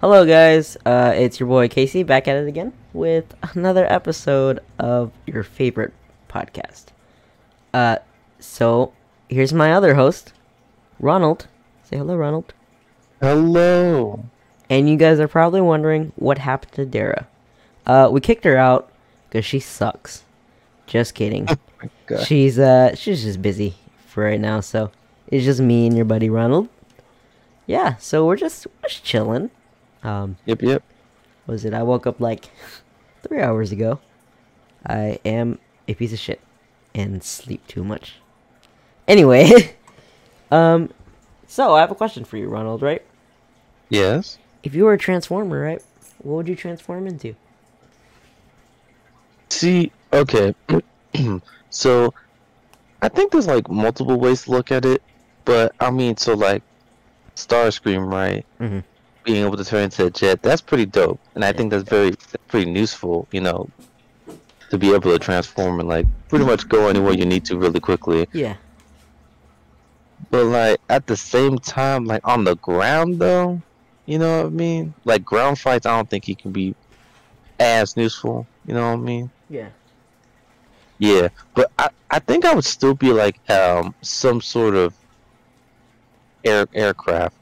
Hello, guys. Uh, it's your boy Kaycee back at it again with another episode of your favorite podcast. Uh, so here's my other host, Ronald. Say hello, Ronald. Hello. And you guys are probably wondering what happened to Dara. Uh, we kicked her out because she sucks. Just kidding. God. she's uh, she's just busy for right now, so it's just me and your buddy Ronald. Yeah, so we're just, we're just chilling. Um, Yep, yep. was it? I woke up like three hours ago. I am a piece of shit and sleep too much. Anyway, um, so I have a question for you, Ronald. Right? Yes. If you were a transformer, right? What would you transform into? See, okay. so, I think there's like multiple ways to look at it, but I mean, so like Starscream, right? Mhm. Being able to turn into a jet, that's pretty dope, and I think that's very, pretty useful, you know, to be able to transform and like pretty much go anywhere you need to really quickly. Yeah. But like at the same time, like on the ground though, you know what I mean? Like ground fights, I don't think he can be as useful. You know what I mean? Yeah. Yeah, but I, I think I would still be like um some sort of air aircraft.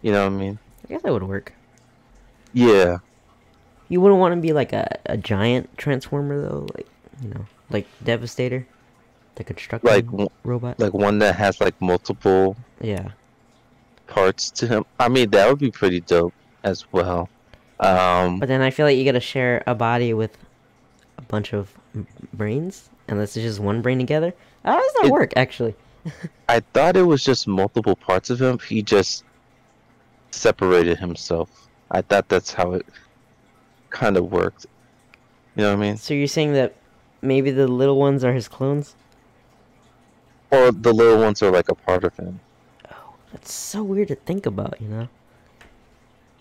You know what I mean? I guess that would work. Yeah. You wouldn't want to be like a, a giant transformer though, like you know, like Devastator, the construction Like robot. like one that has like multiple yeah. parts to him. I mean that would be pretty dope as well. Um But then I feel like you gotta share a body with a bunch of m- brains, unless it's just one brain together. How does that It- work, actually? I thought it was just multiple parts of him. He just separated himself. I thought that's how it kind of worked. You know what I mean? So you're saying that maybe the little ones are his clones? Or the little ones are like a part of him. Oh, that's so weird to think about, you know?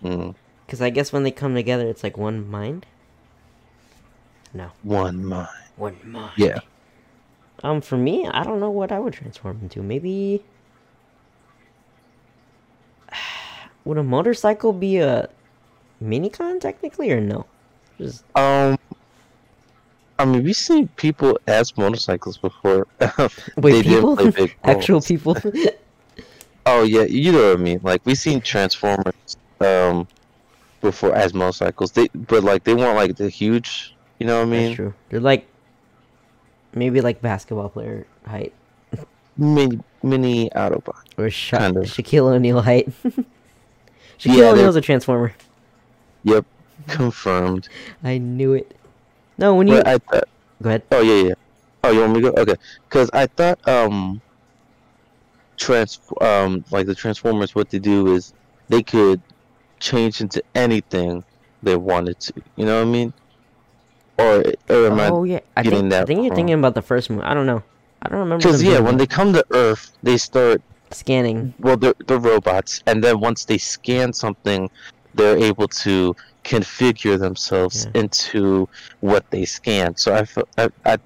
Mm. Because I guess when they come together, it's like one mind. No, One mind. one mind. Yeah. Um, for me, I don't know what I would transform into. Maybe. Would a motorcycle be a minicon technically, or no? Just Um. I mean, we've seen people as motorcycles before. wait, people, actual people. Oh yeah, you know what I mean. Like we've seen Transformers um before as motorcycles. They but like they weren't like the huge. You know what I mean? That's true. They're like maybe like basketball player height Mini mini Autobot. or Sha- Kind of. Shaquille O'Neal height. Shaquille Yeah, O'Neal's a transformer. Yep, confirmed. I knew it. No, when you I thought. go ahead. Oh yeah, yeah. Oh, you want me to go? Okay, because I thought um. Trans um like the Transformers, what they do is they could change into anything they wanted to. You know what I mean? Or or am I Oh yeah, I getting think I that think you're thinking about the first movie. I don't know. I don't remember. Because yeah, when that. they come to Earth, they start scanning. well, they're, they're robots, and then once they scan something, they're able to configure themselves Yeah. into what they scan. So I, I, I,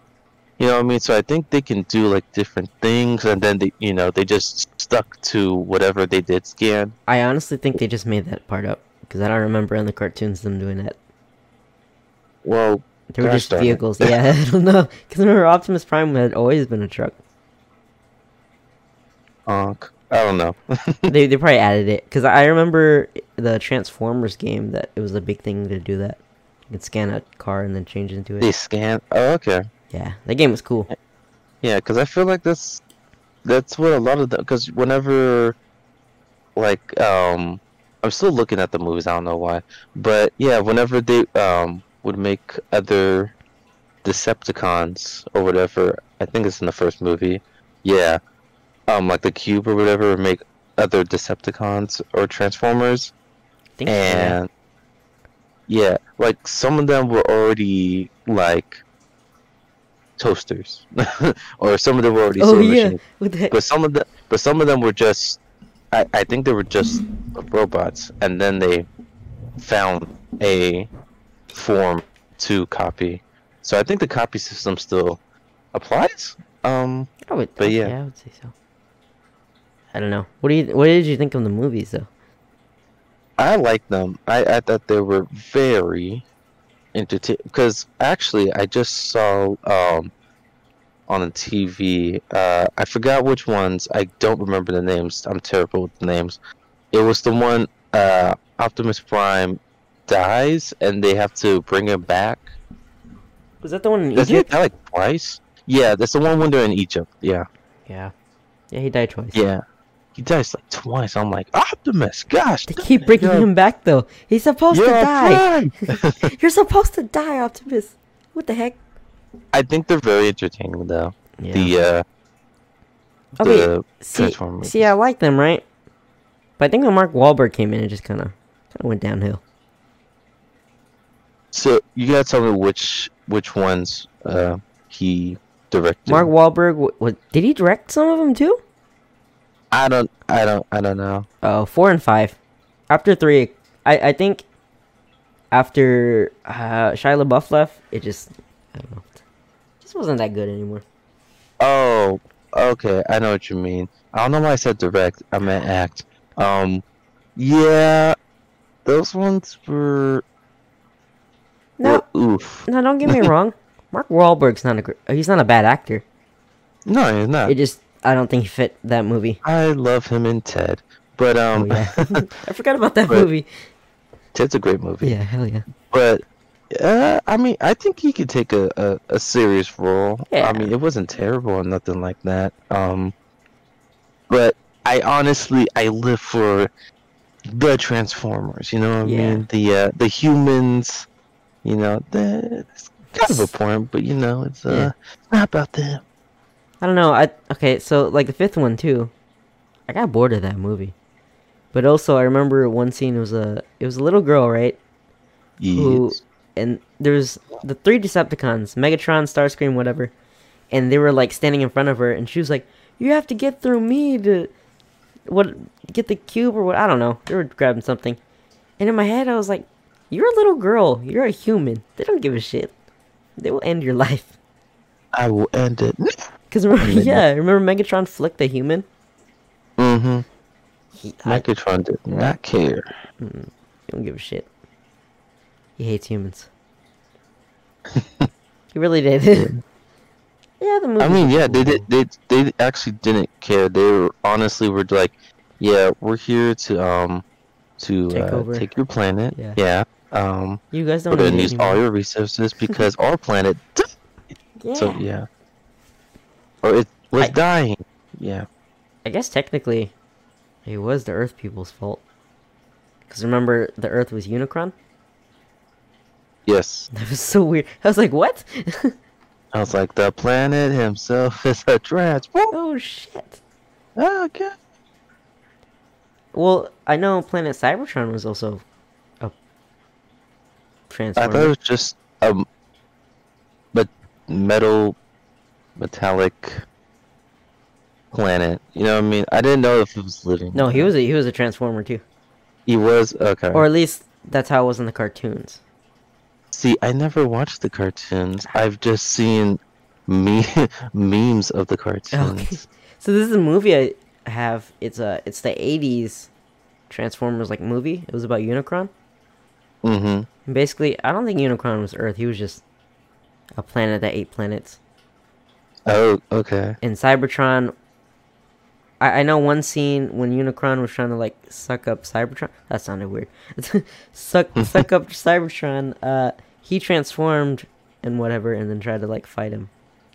you know what I mean. So I think they can do like different things, and then they, you know, they just stuck to whatever they did scan. I honestly think they just made that part up because I don't remember in the cartoons them doing that. Well, They were just vehicles. Yeah, I don't know. Because remember, Optimus Prime had always been a truck. Uh, I don't know. they they probably added it because I remember the Transformers game that it was a big thing to do that. You could scan a car and then change into it. they scan. Oh, okay. Yeah, that game was cool. Yeah, because I feel like that's that's what a lot of the because whenever like um I'm still looking at the movies. I don't know why, but yeah, whenever they um would make other Decepticons or whatever, I think it's in the first movie. Yeah, um like the cube or whatever make other Decepticons or Transformers, I think so, yeah. and yeah, like some of them were already like toasters, or some of them were already Oh yeah, machines. what the? But some of the but some of them were just I, I think they were just robots and then they found a form to copy. So I think the copy system still applies. Um I would, but okay, yeah. I would say so. I don't know. What do you? What did you think of the movies though? I like them. I, I thought they were very entertaining because actually I just saw um on the TV. Uh, I forgot which ones. I don't remember the names. I'm terrible with the names. It was the one uh, Optimus Prime dies and they have to bring him back. Was that the one in Does he die like twice? Yeah, that's the one when they're in Egypt. Yeah, Yeah. Yeah, he died twice. yeah. He dies like twice. I'm like Optimus. Gosh, They keep bringing him back though. He's supposed to die. You're supposed to die, Optimus. What the heck? I think they're very entertaining though. Yeah. The uh, Okay, the see, Transformers. see, I like them, right? But I think when Mark Wahlberg came in, it just kind of, kind of went downhill. So you gotta tell me which which ones uh he directed. Mark Wahlberg, what, what? Did he direct some of them too? I don't I don't I don't know. Oh, four and five. After three, I I think after uh, Shia LaBeouf left, it just I don't know, just wasn't that good anymore. Oh, okay. I know what you mean. I don't know why I said direct. I meant act. Um, yeah, those ones were. No, were oof. no, don't get me wrong. Mark Wahlberg's not a he's not a bad actor. No, he's not. It just I don't think he fit that movie. I love him in Ted, but Oh um, yeah, I forgot about that movie. Ted's a great movie. Yeah, hell yeah. But uh, I mean, I think he could take a, a, a serious role. Yeah. I mean, it wasn't terrible or nothing like that. Um, but I honestly, I live for the Transformers. You know what Yeah. I mean? The uh, the humans. You know, the, it's kind of important, but you know, it's uh, Yeah. not about them. I don't know. I okay, so like the fifth one too. I got bored of that movie. But also I remember one scene it was a it was a little girl, right? Who Yes. and there's the three Decepticons, Megatron, Starscream, whatever. And they were like standing in front of her and she was like, You have to get through me to what get the cube or what I don't know. They were grabbing something. And in my head I was like, You're a little girl, you're a human. They don't give a shit. They will end your life. I will end it. Cause remember, yeah, remember Megatron flicked the human. Mm-hmm. He, I, Megatron did not care. He don't give a shit. He hates humans. he really did. yeah, the movie. I mean, yeah, they did. They they actually didn't care. They were honestly were like, yeah, we're here to um to Take uh, take your planet. Yeah. Yeah. Um, You guys don't. we're gonna need use all your resources because our planet. Yeah. So yeah. Or it was I- dying. Yeah. I guess technically, it was the Earth people's fault. Because remember, the Earth was Unicron. Yes. That was so weird. I was like, what? I was like, the planet himself is a transform. oh shit. Oh, okay. Well, I know Planet Cybertron was also a transformer. I thought it was just a but metal, metallic planet. You know what I mean? I didn't know if it was living. no, he was a he was a transformer too, He was okay. or at least that's how it was in the cartoons. See, I never watched the cartoons. I've just seen me memes of the cartoons. Okay. So this is a movie I have. It's a it's the '80s Transformers like movie. It was about Unicron. Mm-hmm. And basically, I don't think Unicron was Earth. He was just a planet that ate planets. Oh, okay. In Cybertron. I, I know one scene when Unicron was trying to like suck up Cybertron. That sounded weird. suck suck up Cybertron. Uh, he transformed and whatever, and then tried to like fight him.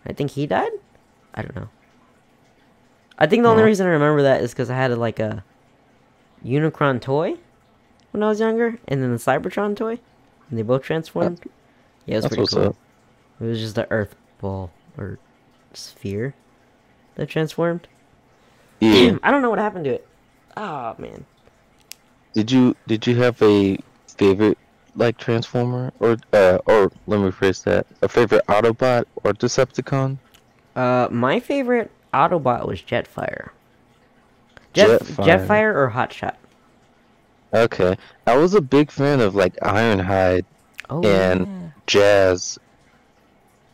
I think he died. I don't know. I think the only reason I remember that is because I had like a Unicron toy when I was younger, and then the Cybertron toy, and they both transformed. Yeah, it was That's pretty cool. up. It was just the Earth ball or sphere that transformed. Yeah. I don't know what happened to it. Oh man. Did you did you have a favorite like Transformer or uh or let me rephrase that a favorite Autobot or Decepticon? Uh, my favorite Autobot was Jetfire. Jet Jetfire. Jetfire or Hotshot. Okay, I was a big fan of like Ironhide, Oh And- yeah. Jazz.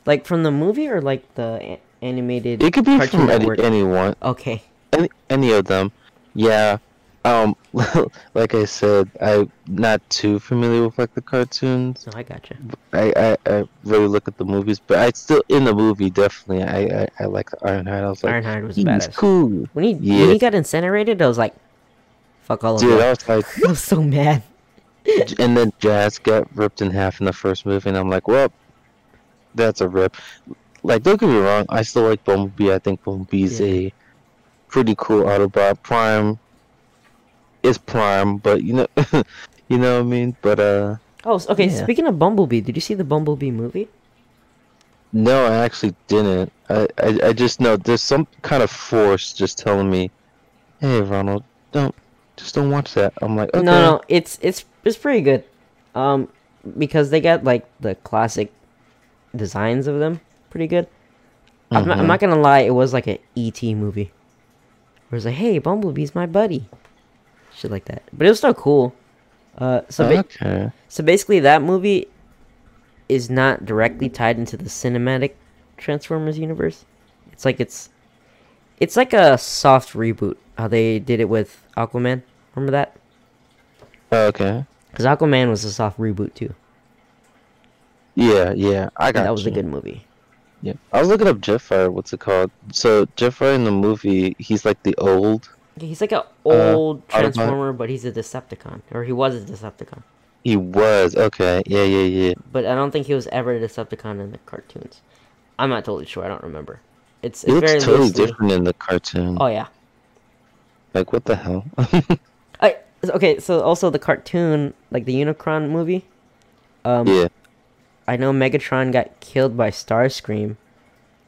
Like from the movie or like the a- animated It could be from any, anyone, Okay. any any of them. Yeah, Um, like I said, I'm not too familiar with like the cartoons. No, I gotcha. I, I, I really look at the movies, but I still in the movie definitely I I, I like Ironhide. I was like, Ironhide was badass. cool. When he Yeah. when he got incinerated, I was like, "Fuck all of Dude, I was like, I was so mad. and then Jazz got ripped in half in the first movie, and I'm like, well, that's a rip. Like, don't get me wrong, I still like Bumblebee. I think Bumblebee's Yeah. a pretty cool Autobot. Prime is Prime, but you know, you know what I mean. But uh, Oh, okay. Yeah. Speaking of Bumblebee, did you see the Bumblebee movie? no, I actually didn't. I, I, I just know there's some kind of force just telling me, hey, Ronald, don't, just don't watch that. I'm like, okay. No, no, it's it's it's pretty good. Um, because they got like the classic designs of them, pretty good. I'm, not, I'm Mhm. not gonna lie, it was like a ET movie. Where it's like, hey, Bumblebee's my buddy, shit like that. But it was still cool. Uh, so ba- so basically, that movie is not directly tied into the cinematic Transformers universe. It's like it's it's like a soft reboot. How they did it with Aquaman. Remember that? Okay. Because Aquaman was a soft reboot too. Yeah, yeah, I got And that was a good movie. Yeah, I was looking up Jetfire. What's it called? So Jetfire in the movie, he's like the old. He's like an old Autobot? Transformer, but he's a Decepticon, or he was a Decepticon. He was okay. Yeah, yeah, yeah. But I don't think he was ever a Decepticon in the cartoons. I'm not totally sure. I don't remember. It's, it's very totally loosely- different in the cartoon. Oh yeah. Like what the hell? I okay. So also the cartoon, like the Unicron movie. Um, yeah. I know Megatron got killed by Starscream,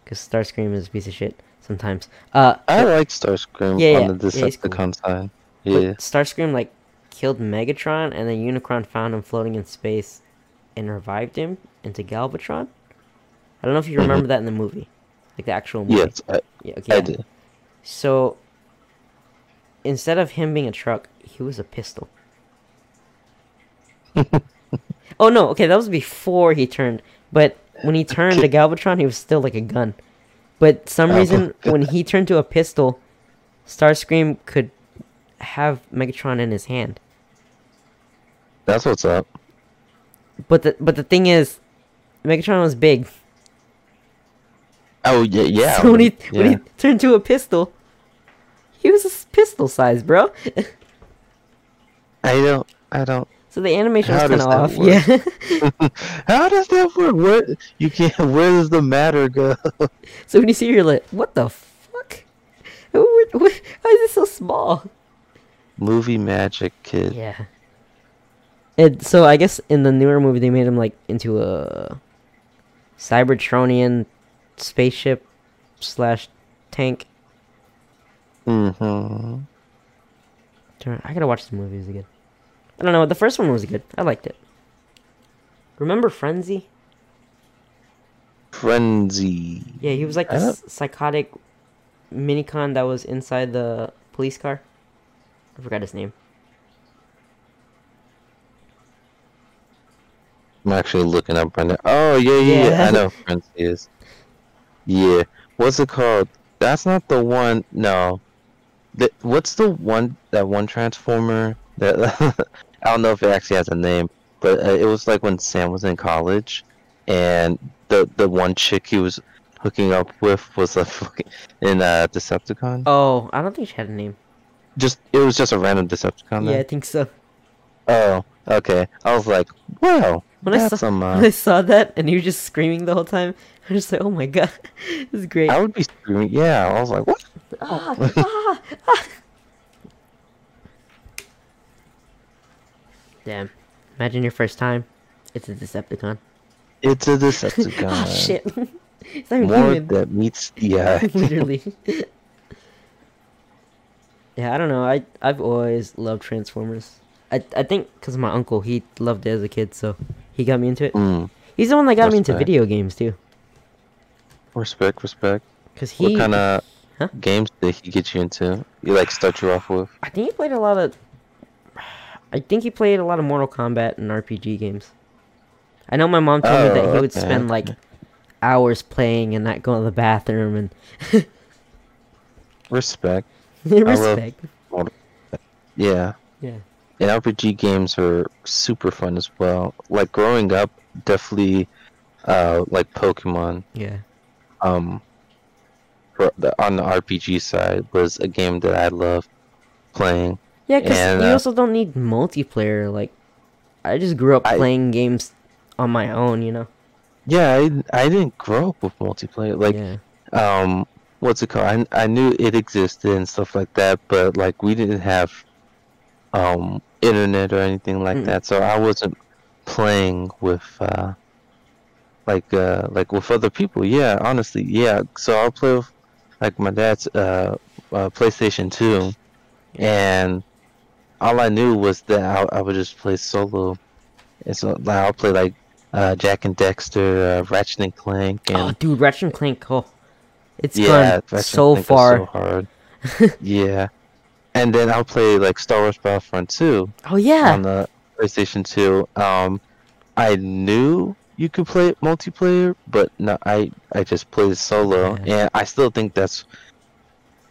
because Starscream is a piece of shit sometimes. Uh, I like Starscream Yeah, on yeah, the yeah, he's cool. Decepticon side. but Yeah. Starscream like killed Megatron, and then Unicron found him floating in space, and revived him into Galvatron. I don't know if you remember that in the movie, like the actual movie. Yes, I, Yeah, okay. I yeah. did. So instead of him being a truck, he was a pistol. oh no, okay, that was before he turned. But when he turned to Galvatron, he was still like a gun. But some Oh. reason when he turned to a pistol, Starscream could have Megatron in his hand. That's what's up. But the but the thing is, Megatron was big. Oh yeah, yeah. so when he when he turned to a pistol, he was a pistol size, bro. I don't. I don't. So the animation was kind of off. Yeah. How does that work? Where you can't? Where does the matter go? So when you see, it, you're like, what the fuck? Why is it so small? Movie magic, kid. Yeah. And so I guess in the newer movie they made him like into a Cybertronian spaceship slash tank. Mm-hmm. I gotta watch the movies again. I don't know. The first one was good. I liked it. Remember Frenzy? Frenzy. Yeah, he was like this psychotic minicon that was inside the police car. I forgot his name. I'm actually looking up right now. Oh yeah, yeah, yeah. Yeah. I know Frenzy is. Yeah. What's it called? That's not the one. No. The, what's the one? That one Transformer I don't know if it actually has a name, but uh, it was like when Sam was in college, and the the one chick he was hooking up with was a fucking in a Decepticon. Oh, I don't think she had a name. Just it was just a random Decepticon. Yeah, I think so. Oh, okay. I was like, wow, When I saw some. when Uh, I saw that and you were just screaming the whole time, I was just like, oh my god, this is great. I would be screaming. Yeah, I was like, what? Ah, ah, ah. Damn. Imagine your first time. It's a Decepticon. It's a Decepticon. Ah, shit. it's not More human. that meets the eye. Literally. yeah, I don't know. I I've always loved Transformers. I I think because my uncle he loved it as a kid, so he got me into it. Mm, He's the one that got me into video games too. respect, respect. Cause he, what kind of Huh? games did he get you into? You like start you off with? I think he played a lot of. I think he played a lot of Mortal Kombat and RPG games. I know my mom told me that Oh, he would okay, spend like hours playing and not go to the bathroom and Respect. love- respect. Yeah. Yeah. And RPG games are super fun as well. Like growing up, definitely, uh, like Pokemon. Yeah. Um, for the, on the RPG side was a game that I loved playing. Yeah, because you uh, also don't need multiplayer. Like, I just grew up I- playing games on my own. You know. Yeah, I I didn't grow up with multiplayer. Like, yeah. um, what's it called? I I knew it existed and stuff like that, but like we didn't have, um, internet or anything like Mm. that, so I wasn't playing with uh, like uh, like with other people. Yeah, honestly, yeah. So I'll play with like my dad's uh, uh PlayStation Two, and all I knew was that I, I would just play solo. And so like, I'll play like uh, Jak and Daxter, uh, Ratchet and Clank, and Oh, dude, Ratchet and Clank. Oh, it's yeah, gone so far. so hard. yeah, and then I'll play like Star Wars Battlefront 2 oh yeah. on the PlayStation 2. Um, I knew you could play it multiplayer, but no, I I just played solo, Yeah. and I still think that's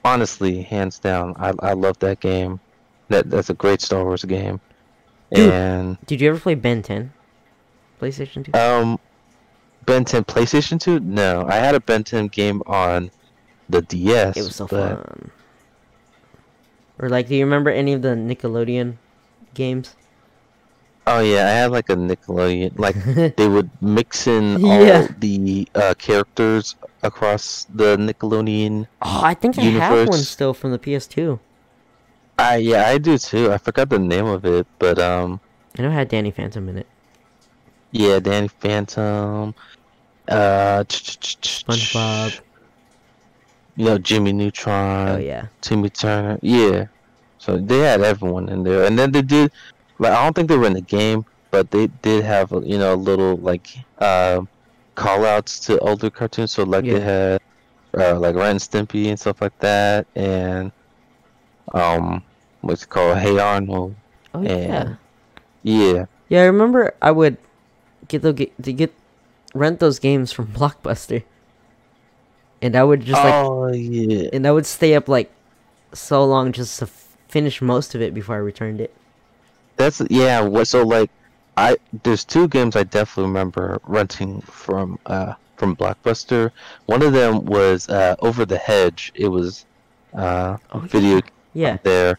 honestly hands down. I I love that game. That that's a great Star Wars game. Dude. And Did you ever play Ben 10? PlayStation 2? um, Ben 10 PlayStation 2? No, I had a Ben 10 game on the DS. it was so but fun. Or like, do you remember any of the Nickelodeon games? Oh yeah, I had like a Nickelodeon. Like they would mix in all Yeah. the uh, characters across the Nickelodeon. Oh, I think I have one still from the PS2. I yeah, I do too. I forgot the name of it, but um, I know it had Danny Phantom in it. yeah, Danny Phantom, uh, SpongeBob. You know Jimmy Neutron. Oh yeah. Timmy Turner. Yeah. So they had everyone in there, and then they did. Like I don't think they were in the game, but they did have you know little like uh, call outs to older cartoons. So like Yeah. they had uh, like Ren and Stimpy and stuff like that, and um, what's it called? Hey Arnold. Oh yeah. Yeah. Yeah, I remember I would get the ga- to get rent those games from Blockbuster, and I would just like, oh yeah. and I would stay up like so long just to f- finish most of it before I returned it. That's yeah. What so like, I there's two games I definitely remember renting from uh from Blockbuster. One of them was uh Over the Hedge. It was uh Oh, video Yeah. There,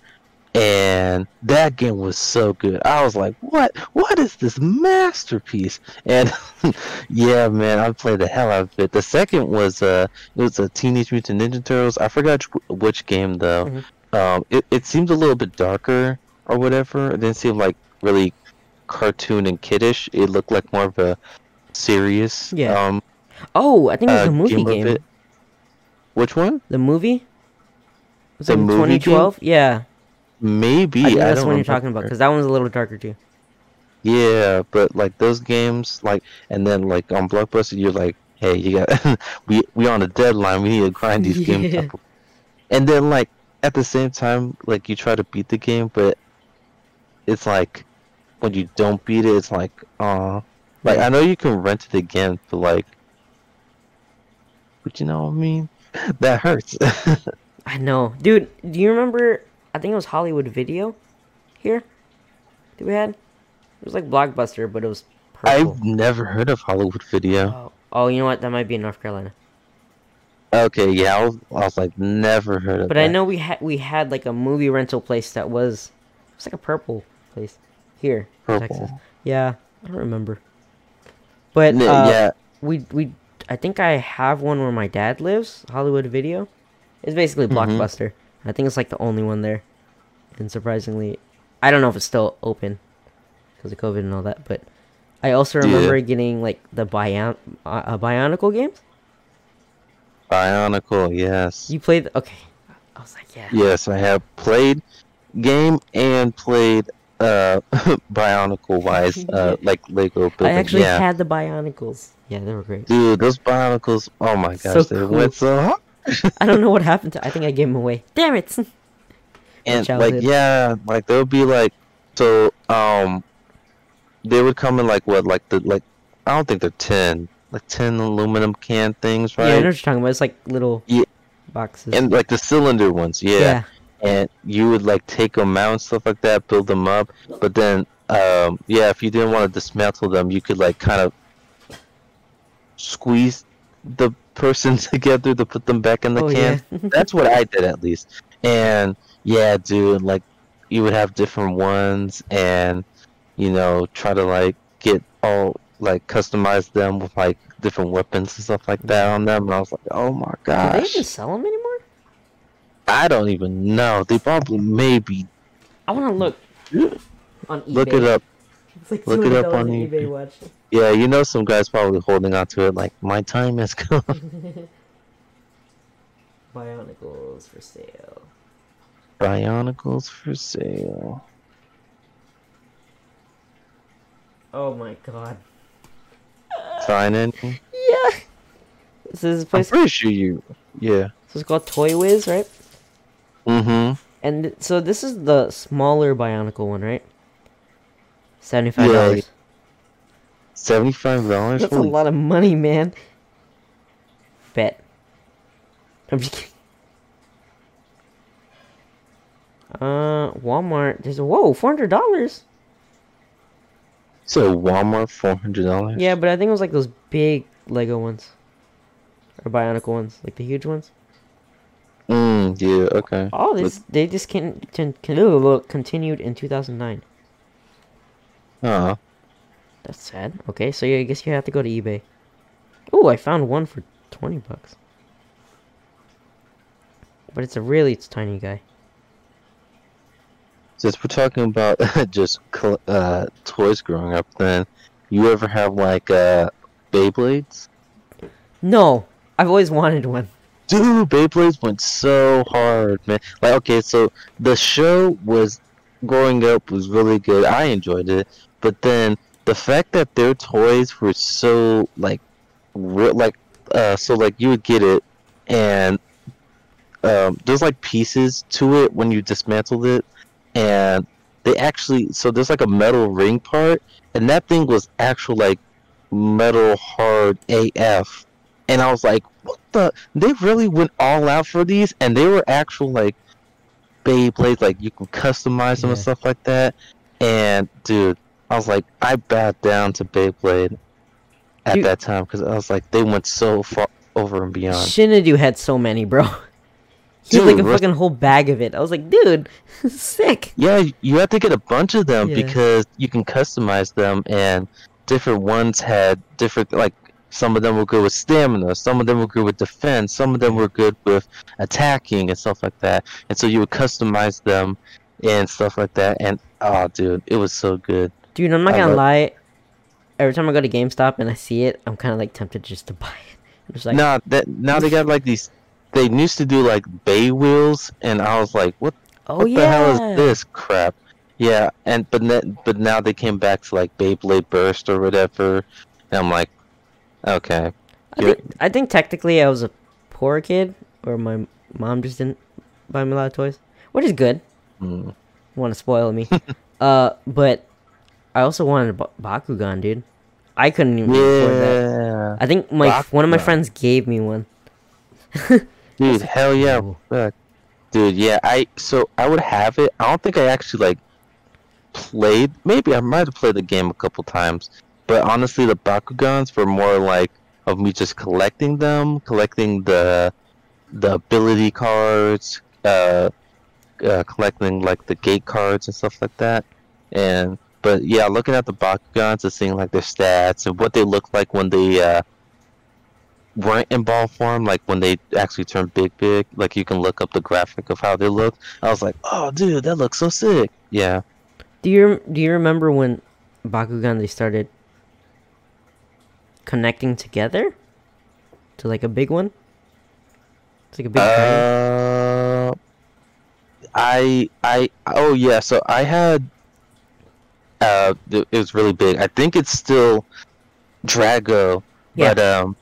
and that game was so good. I was like, what? What is this masterpiece? And yeah, man, I played the hell out of it. The second was uh it was a Teenage Mutant Ninja Turtles. I forgot which game though. Mhm. Um, it it seemed a little bit darker or whatever. It didn't seem like really cartoon and kiddish. It looked like more of a serious Yeah. um Oh, I think it was uh, the movie game game. Which one? The movie. Was The movie game? 2012? Yeah, Maybe I think that's don't what you're talking about because that one's a little darker too. Yeah, but like those games, like, and then like on Blockbuster, you're like, hey, you got, we we on a deadline. We need to grind these games Yeah. up. And then like at the same time, like you try to beat the game, but it's like when you don't beat it, it's like, uh, like I know you can rent it again, but like, but you know what I mean? That hurts. I know, dude. Do you remember? I think it was Hollywood Video. Here, that we had. It was like Blockbuster, but it was purple. I've never heard of Hollywood Video. Oh, oh, you know what? That might be in North Carolina. Okay, yeah, I was, I was like, never heard of But that. I know we had we had like a movie rental place that was it was like a purple place here in Texas. Yeah, I don't remember. But uh, yeah, we we I think I have one where my dad lives. Hollywood Video. It's basically Mhm. Blockbuster. I think it's like the only one there. And surprisingly, I don't know if it's still open because of COVID and all that. But I also Yeah. remember getting like the Bion uh, uh, Bionicle games. Bionicle, yes. You played? Okay, I was like, yeah. Yes, I have played game and played uh Bionicle wise, uh like Lego I building. actually yeah. had the Bionicles. Yeah, they were great. Dude, those Bionicles, oh my So gosh, they cool. went so hard. I don't know what happened to. I think I gave him away. Damn it! And like yeah, like they would be like so um they would come in like what, like the like I don't think they're tin. Like tin aluminum can things, right? Yeah, I know what you're talking about. It's like little Yeah. boxes. and like the cylinder ones, yeah. yeah. and you would like take them out and stuff like that, build them up. But then, um, yeah, if you didn't want to dismantle them, you could like kind of squeeze the person together to put them back in the Oh, can. yeah. That's what I did at least. And yeah, dude, like you would have different ones, and you know, try to like get all like customize them with like different weapons and stuff like that on them. And I was like, oh my Do they gosh, even sell them anymore? I don't even know. They probably maybe I want to look on eBay. look it up. It's like look it up on eBay eBay. Watch. Yeah, you know, some guys probably holding on to it like my time has come. Bionicles for sale. Bionicles for sale. Oh my god. Sign in. Yeah. This is a I'm place. pretty sure you. Yeah. So it's called Toy Wiz, right? Mm-hmm. And so this is the smaller Bionicle one, right? Seventy-five dollars. Seventy-five dollars. That's a lot of money, man. Bet. I'm just kidding. Uh, Walmart. There's a whoa, four hundred dollars. So Walmart four hundred dollars. Yeah, but I think it was like those big Lego ones, or Bionicle ones, like the huge ones. Mm. Yeah. Okay. Oh, this they just can, can, can continued in two thousand nine. Uh. That's sad. Okay, so yeah, I guess you have to go to eBay. Oh, I found one for twenty bucks. But it's a really it's tiny guy. Since we're talking about just uh toys growing up, then you ever have like uh Beyblades? No, I've always wanted one. Dude, Beyblades went so hard, man. Like, okay, so the show was growing up was really good. I enjoyed it, but then the fact that their toys were so like, real, like, uh, so like you would get it, and um, there's like pieces to it when you dismantled it, and they actually so there's like a metal ring part, and that thing was actual like metal hard AF, and I was like, what the? They really went all out for these, and they were actual like Beyblades, like you can customize them and stuff like that. And dude, I was like, I bowed down to Beyblade at Dude. that time because I was like, they went so far over and beyond. Shinadu had so many, bro. He had like a Dude, fucking whole bag of it. I was like, dude, sick. Yeah, you have to get a bunch of them Yeah. because you can customize them, and different ones had different like. Some of them were good with stamina. Some of them were good with defense. Some of them were good with attacking and stuff like that. And so you would customize them and stuff like that. And oh, dude, it was so good. Dude, I'm not I gonna love- lie. Every time I go to GameStop and I see it, I'm kind of like tempted just to buy it. I'm just like, nah, that now they got like these. They used to do like Beywheelz, and I was like, what oh what yeah. the hell is this crap? Yeah, and but ne- but now they came back to like Beyblade Burst or whatever, and I'm like, okay, I think, I think technically I was a poor kid, or my mom just didn't buy me a lot of toys, which is good. mm, Want to spoil me? uh, but I also wanted a Ba- Bakugan, dude. I couldn't even afford that. yeah, I think my one of my friends gave me one. dude, hell yeah, fuck. dude, yeah. I so I would have it. I don't think I actually like played. Maybe I might have played the game a couple times, but honestly, the Bakugans were more like of me just collecting them, collecting the the ability cards, uh, uh, collecting like the gate cards and stuff like that. And but yeah, looking at the Bakugans and seeing like their stats and what they look like when they uh, weren't in ball form, like when they actually turned big, big. Like you can look up the graphic of how they look. I was like, oh, dude, that looks so sick. Yeah. Do you do you remember when Bakugan they started connecting together to like a big one? It's like a big. Uh, I I oh yeah. So I had uh, it was really big. I think it's still Drago, Yeah. but um,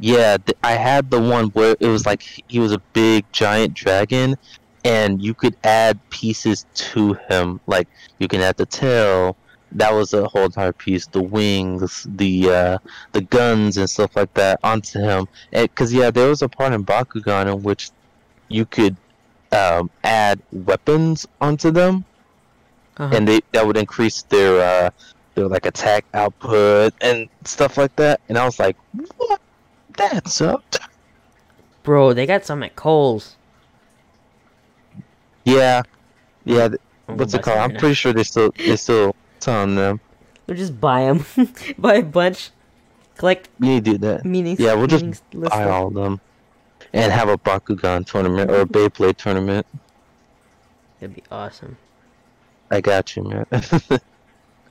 yeah, th- I had the one where it was like he was a big giant dragon, and you could add pieces to him. Like you can add the tail. That was a whole entire piece. The wings, the uh, the guns, and stuff like that onto him. Because yeah, there was a part in Bakugan in which you could um, add weapons onto them, Uh-huh. and they that would increase their uh, their like attack output and stuff like that. And I was like, what? That's up. Bro, they got some at Kohl's. Yeah, yeah. th- What's it called? I'm pretty sure they still they still selling them. We'll just buy them. buy a bunch. Collect to do that. meanings. Yeah, we'll just buy them. all of them, and have a Bakugan tournament or a Beyblade tournament. That'd be awesome. I got you, man.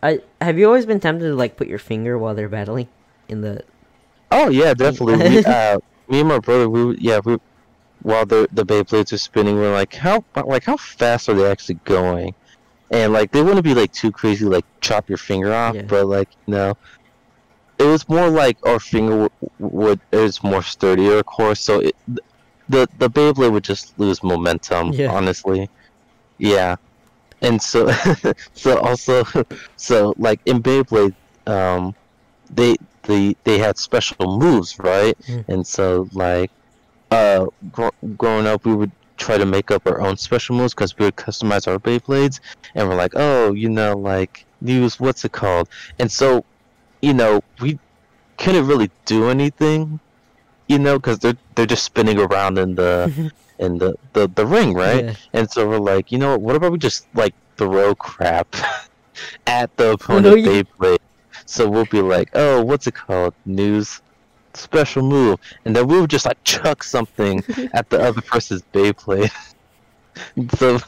I have you always been tempted to like put your finger while they're battling in the oh yeah, definitely. we, uh, me and my brother, we yeah, we while the the Beyblades are spinning, we're like, how like how fast are they actually going? And like they wouldn't be like too crazy, like chop your finger off, Yeah. but like know, it was more like our finger would it was more sturdier, of course. So it, the the Beyblade would just lose momentum, Yeah. honestly. Yeah, and so so also so like in Beyblade, um, they they they had special moves, right? Mm. And so like uh gr- growing up, we would try to make up our own special moves because we would customize our Beyblades, and we're like, oh, you know, like use what's it called? And so, you know, we couldn't really do anything, you know, because they're they're just spinning around in the in the, the the ring, right? Yeah. And so we're like, you know what? What about we just like throw crap at the No, opponent you- Beyblade? So we'll be like, oh, what's it called? News special move, and then we would just like chuck something at the other person's Beyblade. so,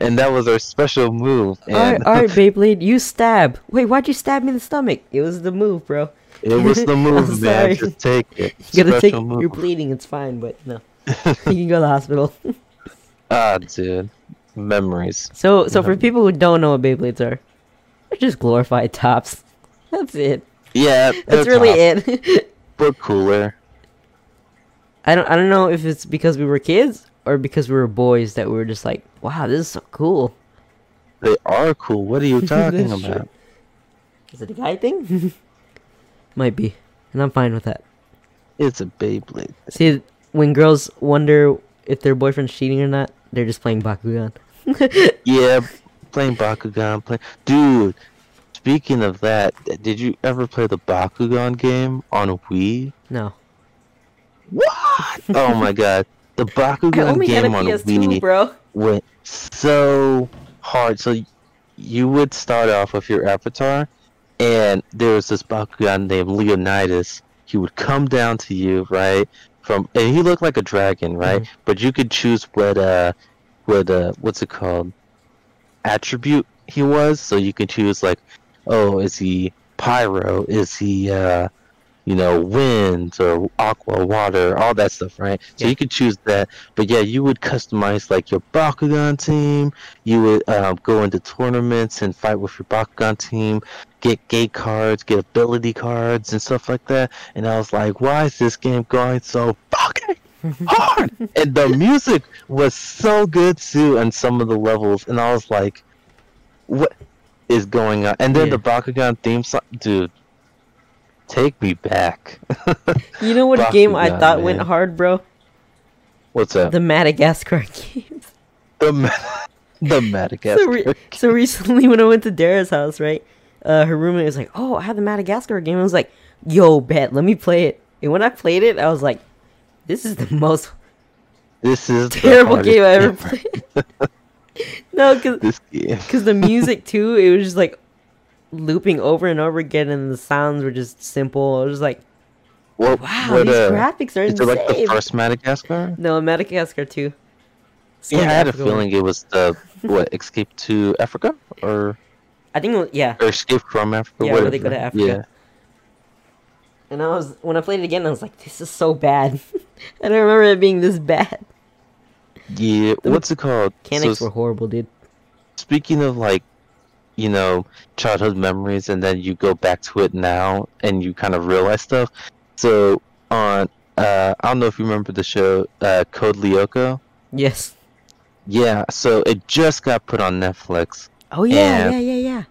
and that was our special move. And Alright, Beyblade, you stab. Wait, why'd you stab me in the stomach? It was the move, bro. it was the move, man. sorry. Just take it. You gotta special take move. you're bleeding, it's fine, but no. you can go to the hospital. Ah, dude, memories. So so for people who don't know what Beyblades are, they're just glorified tops. That's it. Yeah, That's really top, it. But cooler. I don't I don't know if it's because we were kids or because we were boys that we were just like, wow, this is so cool. They are cool. What are you talking That's true. about? Is it a guy thing? Might be. And I'm fine with that. It's a Beyblade. See, when girls wonder if their boyfriend's cheating or not, they're just playing Bakugan. Yeah, playing Bakugan. Play, dude. Speaking of that, did you ever play the Bakugan game on Wii? no. What? oh my god, the Bakugan only had a game on PS2, Wii bro. went so hard. So you would start off with your avatar, and there was this Bakugan named Leonidas. He would come down to you, right? From and he looked like a dragon, right? Mhm. But you could choose what uh, what uh, what's it called? Attribute he was. So you could choose like, oh, is he pyro? Is he uh, you know, wind or aqua, water, all that stuff, right? So Yeah. you could choose that. But yeah, you would customize like your Bakugan team. You would um, go into tournaments and fight with your Bakugan team, get gate cards, get ability cards, and stuff like that. And I was like, why is this game going so fucking hard? and the music was so good too on some of the levels. And I was like, what is going on? And then Yeah. the Bakugan theme song, dude. Take me back. You know what game I thought went hard, bro? What's that? The Madagascar games. The Ma- the Madagascar. So, re- so recently, when I went to Dara's house, right, uh, her roommate was like, "Oh, I have the Madagascar game." I was like, "Yo, bet, let me play it." And when I played it, I was like, "This is the most this is terrible game I ever played." no, because the music too, it was just like looping over and over again, and the sounds were just simple. It was like, What, "Wow, what, these uh, graphics are is it like the first Madagascar? No, Madagascar too. Yeah, I had a feeling it was the what Escape to Africa or I think was, yeah. or Escape from Africa. Yeah, where they go to Africa. Yeah, And I was when I played it again, I was like, "This is so bad." I don't remember it being this bad. yeah. The What's it called? Mechanics So, were horrible, dude. speaking of like, you know, childhood memories, and then you go back to it now, and you kind of realize stuff. So on, uh, I don't know if you remember the show, uh, Code Lyoko. Yes. Yeah, so it just got put on Netflix. Oh yeah, yeah, yeah, yeah.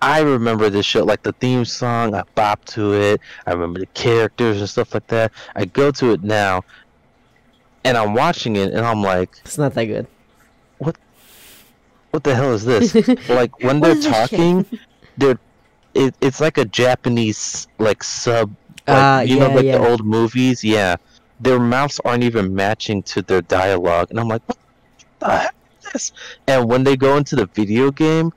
I remember this show, like the theme song, I bop to it. I remember the characters and stuff like that. I go to it now. and I'm watching it, and I'm like, It's not that good. What the hell is this? like when they're is this shit? talking, they're it, it's like a Japanese like sub. Like, Ah, you know, like yeah. the old movies. Yeah, their mouths aren't even matching to their dialogue, and I'm like, what the heck is this? And when they go into the video game,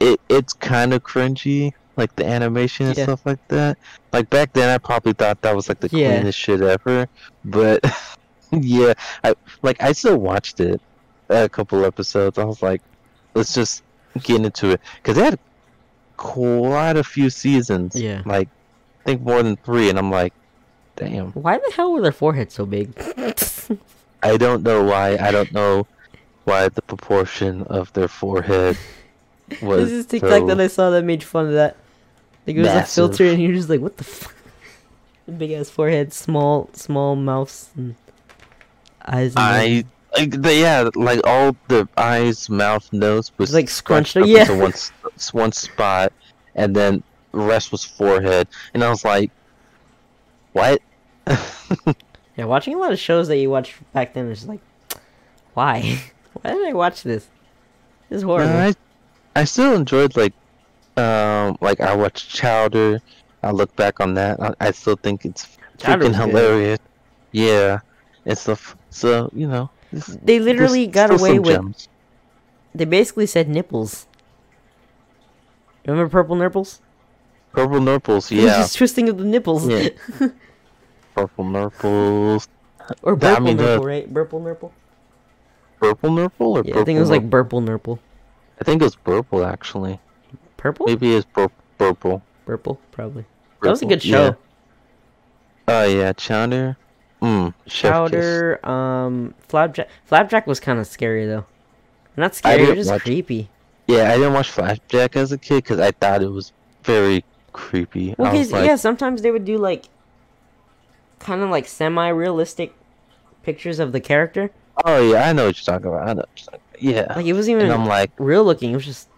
it it's kind of cringy, like the animation and Yeah. stuff like that. Like back then, I probably thought that was like the Yeah. cleanest shit ever, but yeah, I like I still watched it a couple episodes. I was like, let's just get into it because they had quite a few seasons. Yeah. like I think more than three, and I'm like, damn. Why the hell were their foreheads so big? I don't know why. I don't know why the proportion of their forehead was. This is TikTok so- that I saw that made fun of that. Like it was a filter, and you're just like, what the fuck? Big ass forehead, small, small mouths and eyes. And I like the yeah, like all the eyes, mouth, nose was like scrunched up up, yeah. into one one spot, and then the rest was forehead, and I was like, what? Yeah, watching a lot of shows that you watched back then is like, why? why did I watch this? This is horrible. I I still enjoyed like um like I watched Chowder. I look back on that. I, I still think it's freaking hilarious. Yeah, and stuff. So you know, this- They literally got away with. gems. They basically said nipples. Remember purple nipples? purple was Yeah, just twisting of the nipples. Yeah. purple nurples. or I mean, the- right? Purple nurple. Purple nurple or Yeah, purple I think it was like purple nurple. I think it was purple actually. Purple? Maybe it's pur- purple. Purple, probably. That was a good show. yeah. Oh yeah, Chowder. Mm. Chowder, um, Flapjack. Flapjack was kind of scary though. Not scary, it was just watch- creepy. Yeah, I didn't watch Flapjack as a kid because I thought it was very creepy. Well, 'cause, like, yeah, sometimes they would do like, kind of like semi-realistic pictures of the character. oh yeah, I know what you're talking about. I know. What you're talking about. Yeah, Like it wasn't and even I'm like, real looking. It was just,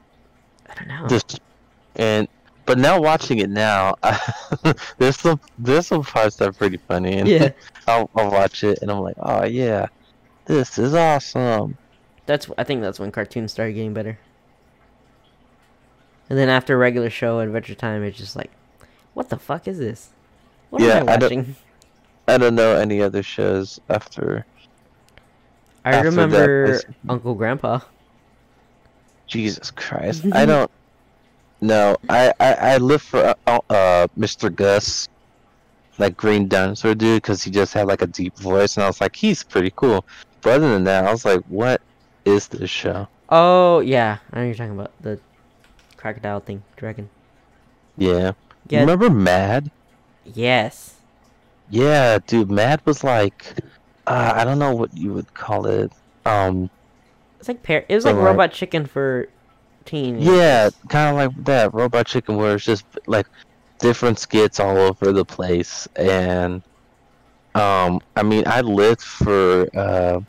I don't know. Just and but now watching it now, there's some there's some parts that are pretty funny, and yeah, I'll, I'll watch it and I'm like, oh yeah, this is awesome. that's. I think that's when cartoons started getting better. And then after regular show Adventure Time, it's just like, what the fuck is this? What Yeah, am I I don't- I don't know any other shows after I, after remember Uncle Grandpa. Jesus Christ. I don't. No, I I, I live for uh, uh Mr. Gus, like Green Dinosaur dude, because he just had like a deep voice, and I was like, he's pretty cool. But other than that, I was like, what is this show? Oh yeah, I know you're talking about the crocodile thing, dragon. Yeah. Yeah. Remember Mad? Yes. Yeah, dude. Mad was like, uh, I don't know what you would call it. Um, It's like par- it was like like- Robot Chicken for teens. yeah, kind of like that Robot Chicken, where it's just like different skits all over the place, and um, I mean, I lived for uh,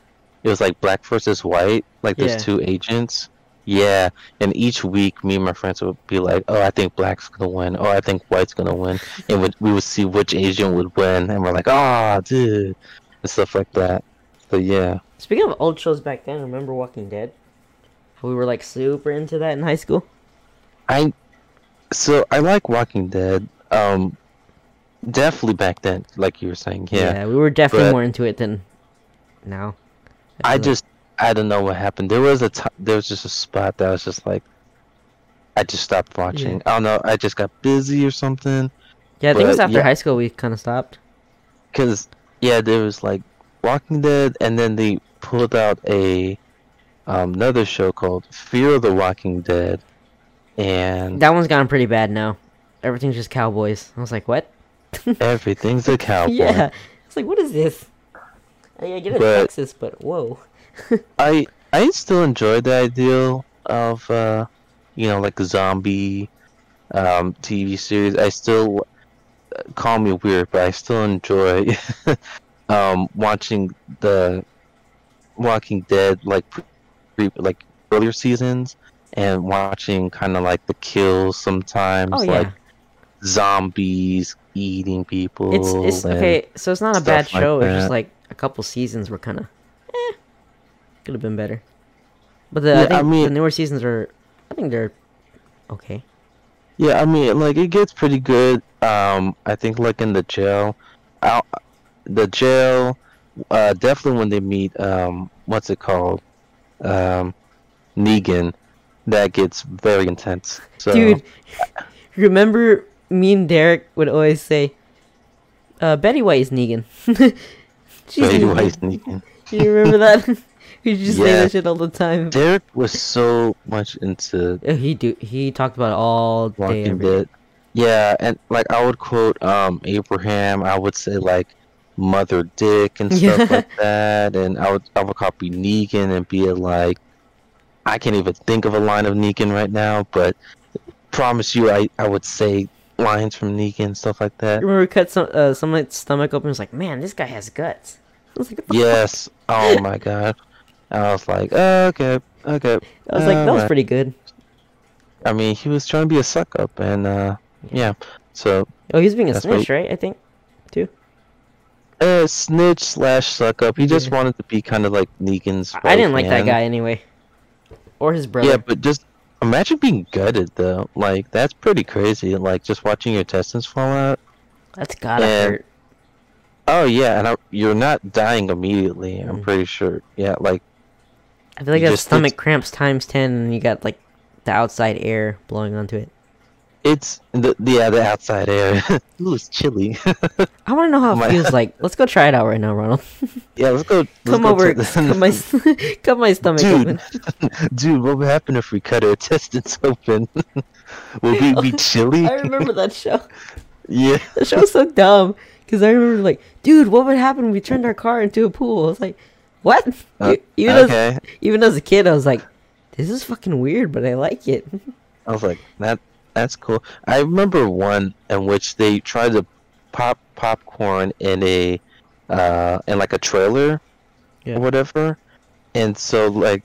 it was like black versus white, like there's Yeah. two agents. Yeah, and each week, me and my friends would be like, "Oh, I think black's gonna win. Oh, I think white's gonna win," and we we would see which agent would win, and we're like, "Ah, dude," and stuff like that. But yeah, Speaking of old shows back then, remember Walking Dead? We were like super into that in high school. I so I like Walking Dead. Um, definitely back then, like you were saying. Yeah, we were definitely but- more into it than now. I like- just I don't know what happened. There was a t- there was just a spot that was just like I just stopped watching. I don't know. I just got busy or something. yeah, I think it was after yeah. high school we kind of stopped. Cause yeah, there was like Walking Dead, and then they pulled out a um, another show called Fear of the Walking Dead, and That one's gotten pretty bad now. Everything's just cowboys. I was like, what? everything's a cowboy. yeah. It's like, what is this? I, I get it, But- Texas, but whoa. I I still enjoy the ideal of uh, you know like a zombie um, TV series. I still uh, call me weird, but I still enjoy um, watching the Walking Dead like pre- like earlier seasons and watching kind of like the kills sometimes, Oh yeah. like zombies eating people. It's it's okay. So it's not a bad stuff like show. it's just like a couple seasons were kind of, eh, could have been better. But the, Yeah, I I mean- the newer seasons are, I think they're okay. Yeah, I mean, like it gets pretty good. Um, I think like in the jail, out the jail, uh, definitely when they meet, um, what's it called, um, Negan, that gets very intense. So, Dude, remember me and Derek would always say, uh, Betty White is Negan. Betty Negan. White's Negan. You remember that? we just say Yeah. that shit all the time. Derek was so much into Uh, He do he talked about it all day. Every day. Yeah, and like I would quote um Abraham, I would say like Mother Dick and stuff like that, and I would I would copy Negan and be like, I can't even think of a line of Negan right now, but promise you, I I would say lines from Negan and stuff like that. Remember we cut some uh, someone's stomach open. and Was like, man, this guy has guts. Like, Yes. Oh my god. I was like, oh, okay, okay. I was like, that was pretty good. I mean, he was trying to be a suck up, and uh, yeah. So Oh, he was being a snitch, right? I think. Uh, snitch slash suck up. He just Yeah. wanted to be kind of like Negan's. I didn't like that guy anyway, or his brother. Yeah, but just imagine being gutted though. Like that's pretty crazy. Like just watching your intestines fall out. That's gotta and- hurt. Oh yeah, and I, you're not dying immediately. I'm Mm. pretty sure. Yeah, like I feel like you that stomach cramps times ten, and you got like the outside air blowing onto it. It's the yeah the outside air. Ooh, it's chilly. I want to know how it feels like. Let's go try it out right now, Ronald. yeah, let's go. Let's Come go over, cut my, cut my stomach Dude, open. dude, what would happen if we cut our intestines open? Will we be chilly? I remember that show. Yeah. That show was so dumb. Because I remember, like, dude, what would happen if we turned our car into a pool? I was like, what? Uh, even, as, even as a kid, I was like, this is fucking weird, but I like it. I was like, that that's cool. I remember one in which they tried to pop popcorn in a uh in like a trailer Yeah. or whatever. And so like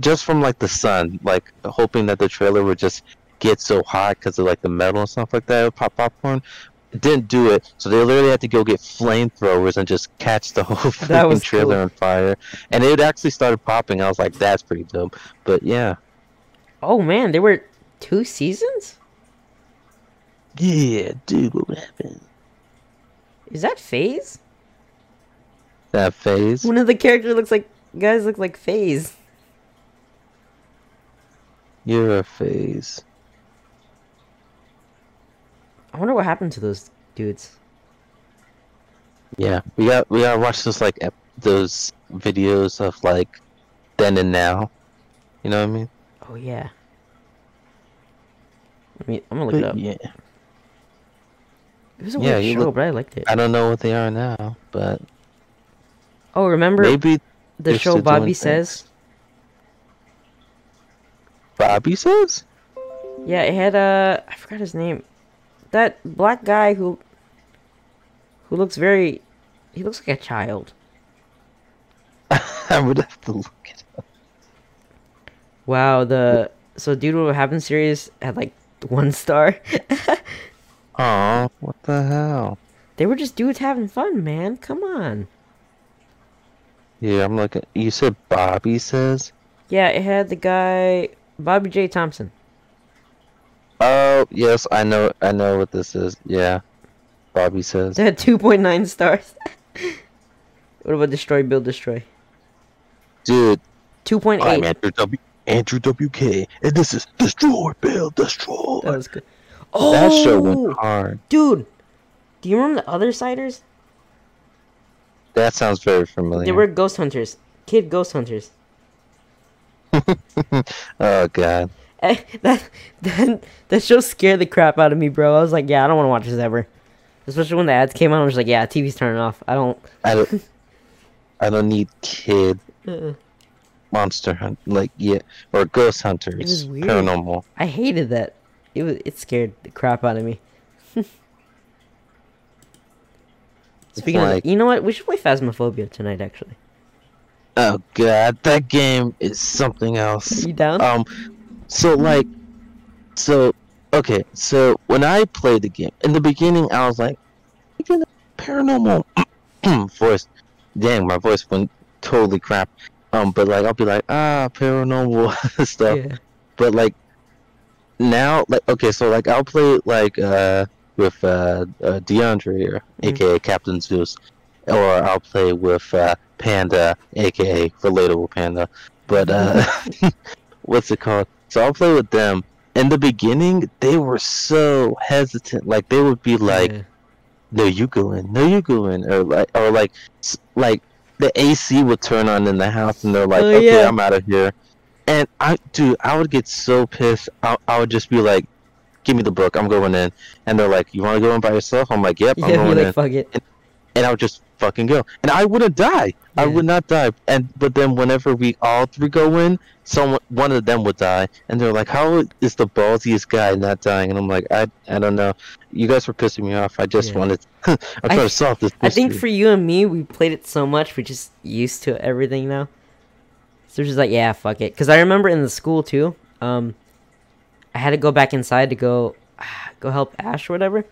just from like the sun, like hoping that the trailer would just get so hot because of like the metal and stuff like that, it would pop popcorn. It didn't do it, so they literally had to go get flamethrowers and just catch the whole freaking trailer cool. on fire. And it actually started popping. I was like, that's pretty dope. But yeah, oh, man, they were two seasons? yeah, dude, what happened? Is that Phase? That phase. One of the characters looks like, guys look like Phase. You're a phase. I wonder what happened to those dudes. Yeah, we got we gotta watch those like ep- those videos of like then and now. You know what I mean? Oh, yeah. Let me, I'm gonna look it up. yeah, It was a Yeah, weird you show, look- but I liked it. I don't know what they are now, but Oh, remember maybe the show Bobby Says? things. Bobby says. Yeah, it had uh I forgot his name. That black guy who who looks very he looks like a child. I would have to look it up. Wow, the so dude what happened series had like one star. Aw, what the hell? they were just dudes having fun, man. Come on. Yeah, I'm looking. You said Bobby says. Yeah, it had the guy Bobby J. Thompson. Oh yes, I know. I know what this is. Yeah, Bobby says. They had two point nine stars. what about Destroy Build Destroy? Dude, Two point I'm. Andrew W. Andrew WK, and this is Destroy Build Destroy. That was good. Oh That show went hard. dude. Do you remember the Othersiders? That sounds very familiar. They were ghost hunters. Kid ghost hunters. oh god. Eh, that that that show scared the crap out of me, bro. I was like, yeah, I don't want to watch this ever. Especially when the ads came on, I was like, yeah, TV's turning off. I don't. I don't. I don't need kid Uh, monster hunt like yeah or ghost hunters. was weird. Paranormal. I hated that. It was it scared the crap out of me. Speaking like- of, you know what? We should play Phasmophobia tonight. Actually, Oh god, that game is something else. you down? Um, so like, so okay, so when I played the game in the beginning, I was like, paranormal voice, dang, my voice went totally crap. Um, but like I'll be like ah paranormal stuff. Yeah. But like now, like okay, so like I'll play like uh with uh, uh DeAndre, or, Mhm. aka Captain Zeus, or I'll play with uh Panda, aka Relatable Panda. But uh, what's it called? So I'll play with them. In the beginning, they were so hesitant. Like they would be like, Yeah. no you go in no you go in or like or like like the ac would turn on in the house and they're like Oh, okay yeah. i'm out of here. And i dude i would get so pissed. I, I would just be like give me the book. I'm going in. And they're like you want to go in by yourself? I'm like yep i'm Yeah, going be in. Like, fuck it. and i would just fucking go. And i wouldn't die. I would not die. And but then whenever we all three go in someone one of them would die. And they're like how is the ballsiest guy not dying? And i'm like i i don't know. You guys were pissing me off. I just Yeah. wanted i'm I- trying to solve this Mystery. I think for you and me, we played it so much, we're just used to everything now. So we're just like, yeah, fuck it. Because I remember in the school too, um, I had to go back inside to go, go help Ash or whatever,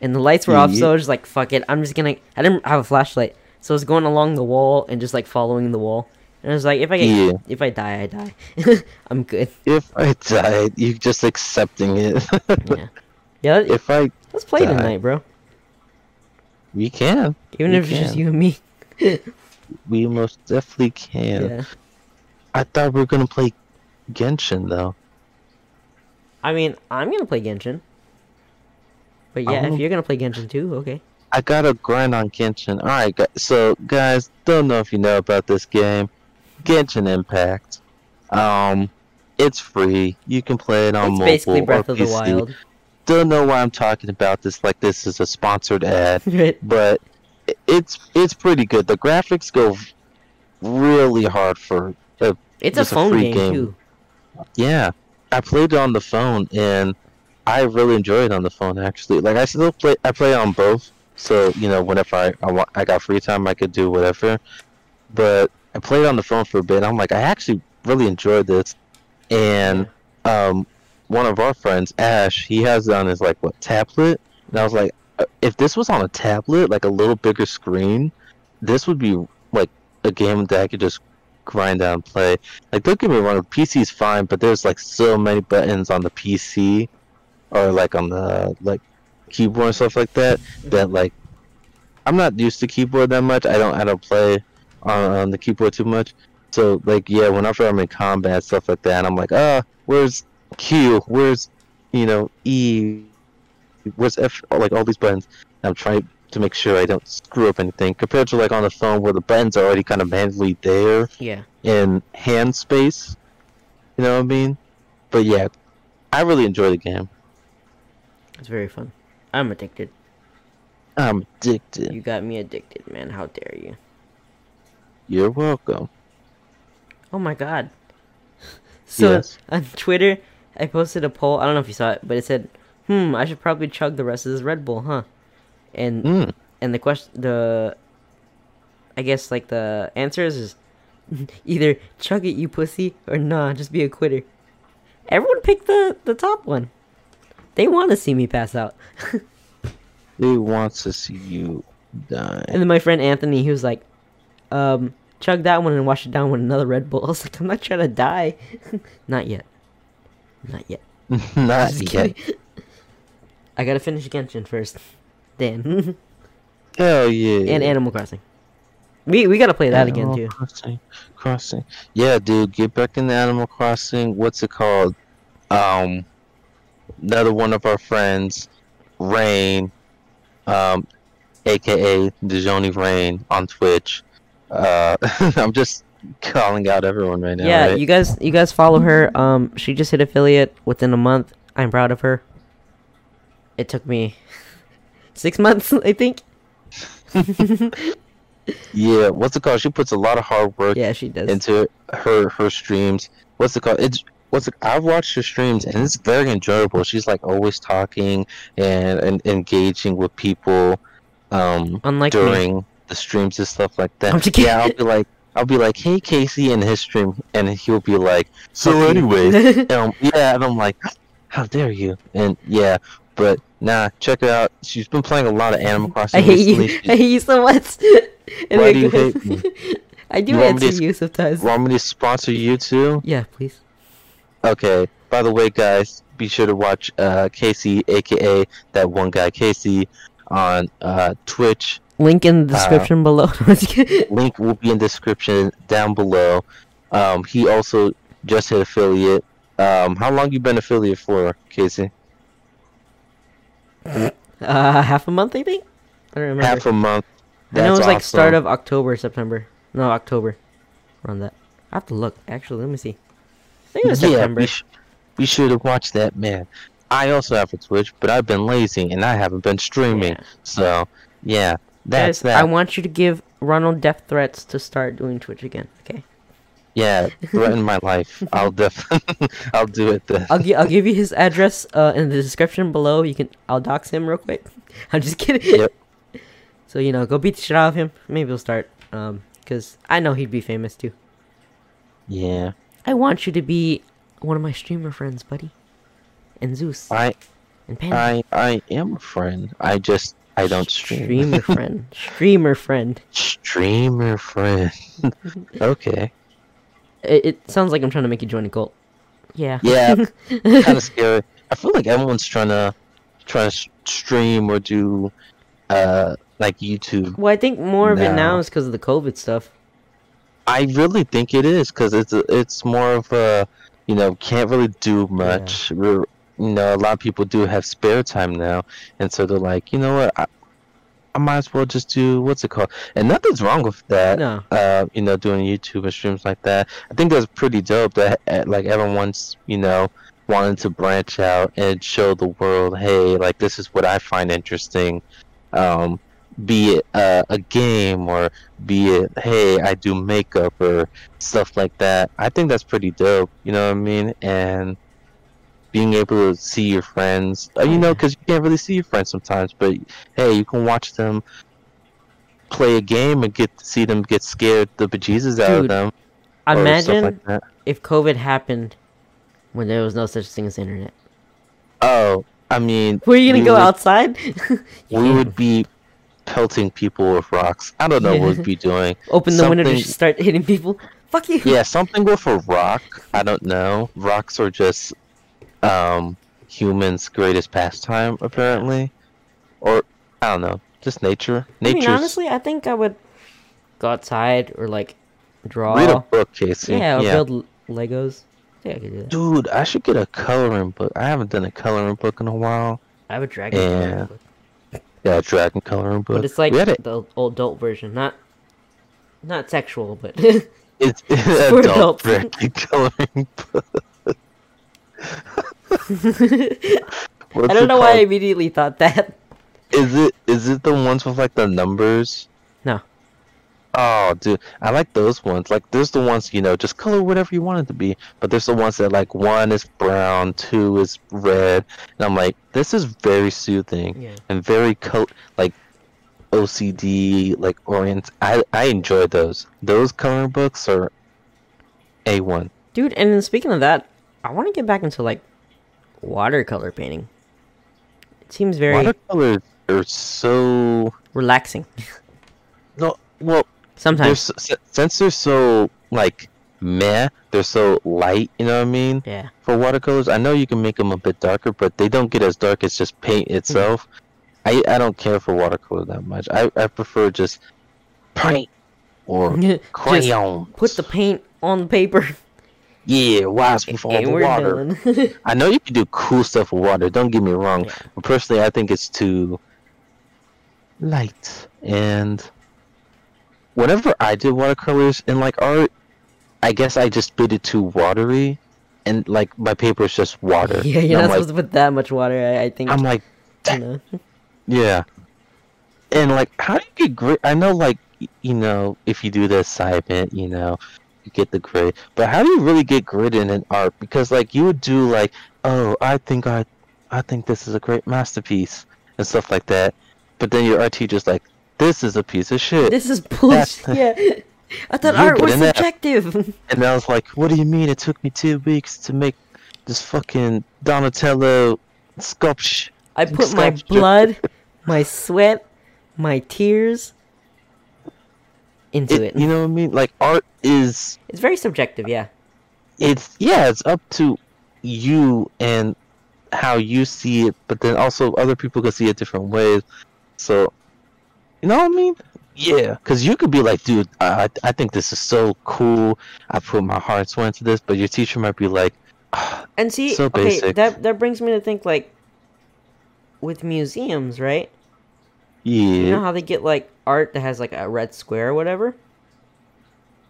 and the lights were off. So I was just like, fuck it. I'm just gonna. I didn't have a flashlight, so I was going along the wall and just like following the wall. And I was like, if I get, Yeah. if I die, I die. I'm good. If I die, you're just accepting it. Yeah. Yeah. if I, let's play die. tonight, bro. we can. Even We if it's just you and me. We most definitely can. yeah. I thought we were gonna play Genshin though. I mean, I'm gonna play Genshin. But yeah, if you're gonna play Genshin too, okay. I gotta grind on Genshin. All right, guys. So guys, don't know if you know about this game, Genshin Impact. Um, it's free. You can play it on it's mobile basically or Breath of the PC. Wild. Don't know why I'm talking about this like this is a sponsored ad. But it's it's pretty good. The graphics go really hard for It's a It's a phone free game, game. too. yeah. I played it on the phone and I really enjoy it on the phone actually. Like I still play I play on both, so you know whenever I I, want, I got free time I could do whatever. But I played on the phone for a bit. I'm like I actually really enjoyed this, and um one of our friends Ash he has it on his like what tablet, and I was like uh, if this was on a tablet like a little bigger screen, this would be like a game that I could just grind out and play. Like don't get me wrong, the PC is fine, but there's like so many buttons on the PC or like on the like keyboard and stuff like that that like I'm not used to keyboard that much. I don't I don't play on, on the keyboard too much. So like yeah, whenever I'm in combat stuff like that, I'm like, ah, where's Q? Where's you know E? Where's F? Like all these buttons. I'm trying to make sure I don't screw up anything. Compared to like on the phone where the buttons are already kind of manually there Yeah. in hand space. You know what I mean? But yeah, I really enjoy the game. It's very fun. I'm addicted. I'm addicted. You got me addicted, man. How dare you? You're welcome. Oh my god. So Yes. on Twitter, I posted a poll. I don't know if you saw it, but it said, "Hmm, I should probably chug the rest of this Red Bull, huh?" And Mm. and the question, the, I guess like the answers is either chug it, you pussy, or nah, just be a quitter. Everyone picked the the top one. They want to see me pass out. they wants to see you die. And then my friend Anthony, he was like, um, chug that one and wash it down with another Red Bull. I was like, I'm not trying to die. not yet. Not yet. Not yet. kidding. I gotta finish Genshin first. Then. Hell yeah. and Animal Crossing. We we gotta play that again too. Crossing. Crossing. Yeah, dude, get back into Animal Crossing. What's it called? Um, another one of our friends, Rain, um, aka Dejoni Rain on Twitch. Uh, I'm just calling out everyone right now. yeah, right? you guys you guys follow her. Um, she just hit affiliate within a month. I'm proud of her. It took me six months, I think. yeah. What's it called? She puts a lot of hard work Yeah, she does. into her her streams. What's it called? It's what's it, I've watched her streams and it's very enjoyable. She's like always talking and, and engaging with people um Unlike me. during the streams and stuff like that. I'm just kidding. yeah, I'll be like I'll be like, "Hey Kaycee," in his stream, and he'll be like, "So Fuck you. anyway, um, yeah," and I'm like, how dare you? And yeah, but nah, check her out. She's been playing a lot of Animal Crossing I hate recently. you. She's- I hate you so much. Why do you hate me? I do You want me answer you sometimes. Want me to sponsor you too? Yeah, please. Okay. By the way, guys, be sure to watch uh, Kaycee, aka that one guy Kaycee, on uh, Twitch. Link in the Uh, description below. Link will be in description down below. Um, he also just hit affiliate. Um, how long you been affiliate for, Kaycee? uh, half a month, I think. I don't remember. Half a month. That's I know it was like start of October, September. No, October. Around that. I have to look. Actually, let me see. Think it was Yeah, September. be, sh- be sure to watch that, man. I also have a Twitch, but I've been lazy and I haven't been streaming. Yeah. So, yeah, that's Guys, that. I want you to give Ronald death threats to start doing Twitch again. Okay. Yeah, threaten my life. I'll definitely, I'll do it then. I'll gi- I'll give you his address uh, in the description below. You can I'll dox him real quick. I'm just kidding. Yep. So you know, go beat the shit out of him. Maybe he'll start. Um, cause I know he'd be famous too. Yeah, I want you to be one of my streamer friends, buddy. And Zeus I, and Panda. I, I am a friend. I just, I don't stream. Streamer friend. Streamer friend. Streamer friend. okay. It, it sounds like I'm trying to make you join a cult. Yeah. Yeah, kind of scary. I feel like everyone's trying to, trying to stream or do, uh, like YouTube. well, I think more of it now is because of the COVID stuff. I really think it is because it's it's more of a, you know, can't really do much. We're, you know, a lot of people do have spare time now, and so they're like, you know what, I, I might as well just do what's it called, and nothing's wrong with that. No. Uh, you know, doing YouTube and streams like that. I think that's pretty dope. That uh, like everyone's, you know, wanting to branch out and show the world, hey, like this is what I find interesting. Um, be it uh, a game or be it hey i do makeup or stuff like that i think that's pretty dope you know what i mean and being able to see your friends uh, you know because you can't really see your friends sometimes but hey you can watch them play a game and get to see them get scared the bejesus out of them Imagine like if COVID happened when there was no such thing as internet. oh i mean Were you gonna we go would- outside? we would be pelting people with rocks i don't know what we'd be doing open the window to start hitting people. Fuck you. yeah, something with a rock. I don't know. Rocks are just um humans' greatest pastime, apparently, or I don't know, just nature. I mean, honestly, I think I would go outside or like draw. read a book, Kaycee. yeah, or yeah. build Legos. Yeah, I could do that. Dude, I should get a coloring book. I haven't done a coloring book in a while. I have a dragon. Yeah. coloring book. Yeah, dragon coloring book. But it's like it. the adult version, not not sexual, but It's, it's adult dragon coloring book. I don't know why I immediately thought that. Is it is it the ones with like the numbers? No. Oh, dude, I like those ones. Like, there's the ones you know, just color whatever you want it to be. But there's the ones that like one is brown, two is red, and I'm like, this is very soothing Yeah. and very coat like OCD like orient. I I enjoy those. Those coloring books are a one. Dude, and then speaking of that, I want to get back into like watercolor painting. It seems very Watercolors are so relaxing. no well they're Sometimes. so, since they're so like meh, they're so light. You know what I mean? Yeah. For watercolors, I know you can make them a bit darker, but they don't get as dark as just paint mm-hmm. itself. I I don't care for watercolor that much. I I prefer just paint or crayon. put the paint on the paper yeah, wash before the water. I know you can do cool stuff with water. Don't get me wrong. Yeah. But personally, I think it's too light. And whenever I did watercolors in like art, I guess I just did it too watery, and like my paper is just water. yeah, And you're I'm not like, supposed to put that much water. I, I think. I'm like, you know. yeah. And like, how do you get grit? I know, like, you know, if you do the assignment, you know, you get the grit. But how do you really get grit in an art? Because like, you would do like, oh, I think I, I think this is a great masterpiece and stuff like that. But then your art teacher's like, this is a piece of shit. This is bullshit. Yeah. I thought art was subjective. And I was like, what do you mean? It took me two weeks to make this fucking Donatello sculpture. I put my blood, my sweat, my tears into It, it. you know what I mean? Like art is It's very subjective, yeah. it's yeah, it's up to you and how you see it, but then also other people can see it different ways. So, you know what I mean? Yeah, because you could be like, dude, I I think this is so cool. I put my heart soul into this, but your teacher might be like, "Ah, And see, So okay, basic. that that brings me to think like with museums, right? yeah, You know how they get like art that has like a red square or whatever?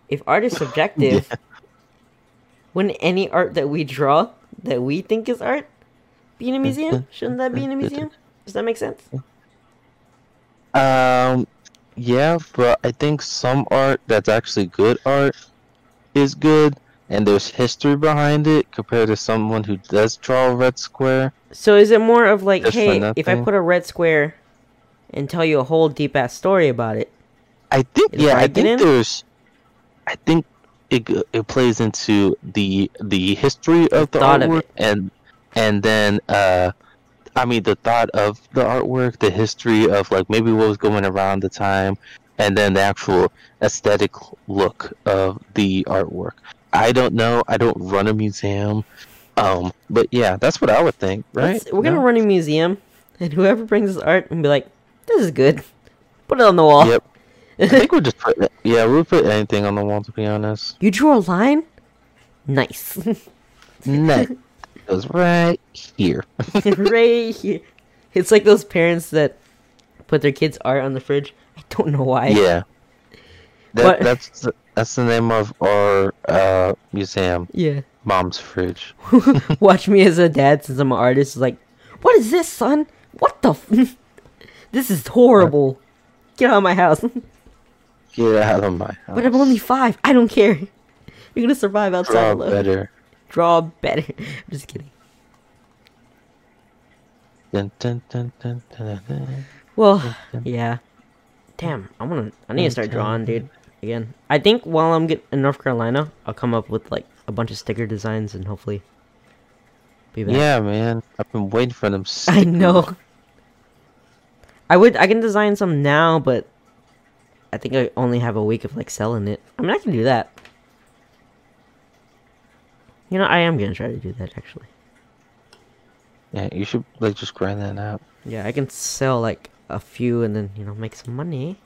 If art is subjective, wouldn't any art that we draw that we think is art be in a museum? Shouldn't that be in a museum? Does that make sense? Um, yeah, but I think some art that's actually good art is good, and there's history behind it compared to someone who does draw a red square. So is it more of like, hey, if I put a red square and tell you a whole deep ass story about it, I think, yeah, I think in? there's, I think it it plays into the the history of the of artwork it. and and then uh, I mean the thought of the artwork, the history of like maybe what was going around the time, and then the actual aesthetic look of the artwork. I don't know. I don't run a museum. Um, but yeah, that's what I would think, right? let's- we're gonna run a museum, and whoever brings us art and be like, this is good, put it on the wall. Yep. I think we'll just put yeah, we'll put anything on the wall to be honest. You drew a line? Nice. Nice. Goes right here. right here. It's like those parents that put their kids' art on the fridge. I don't know why. Yeah. That, What? that's the, that's the name of our uh, museum, Yeah. Mom's Fridge. Watch me as a dad since I'm an artist. Is like, what is this, son? What the? F- this is horrible. Get out of my house. Get out of my house. but I'm only five. I don't care. You're gonna survive outside Draw alone. better. Draw better. I'm just kidding. Dun, dun, dun. Well, yeah. Damn, I wanna. I need to start drawing, dude. Again, I think while I'm get in North Carolina, I'll come up with like a bunch of sticker designs and hopefully be back. Yeah, man. I've been waiting for them. I know. I would. I can design some now, but I think I only have a week of like selling it. I mean, I can do that. You know, I am gonna try to do that actually. Yeah, you should like just grind that out. Yeah, I can sell like a few and then you know make some money.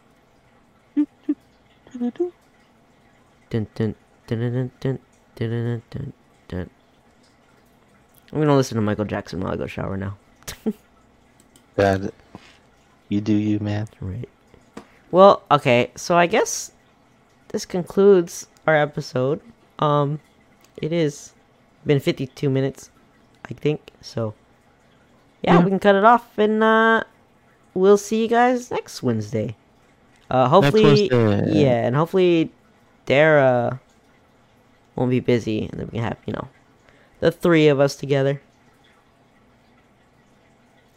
Dun, dun, dun, I'm gonna listen to Michael Jackson while I go shower now. Bad, you do you, man. Right. Well, okay, so I guess this concludes our episode. Um, it is been 52 minutes, I think. So, yeah, Yeah. we can cut it off, and uh, we'll see you guys next Wednesday. Uh, hopefully, Wednesday. yeah, and hopefully, Dara won't be busy, and then we can have you know the three of us together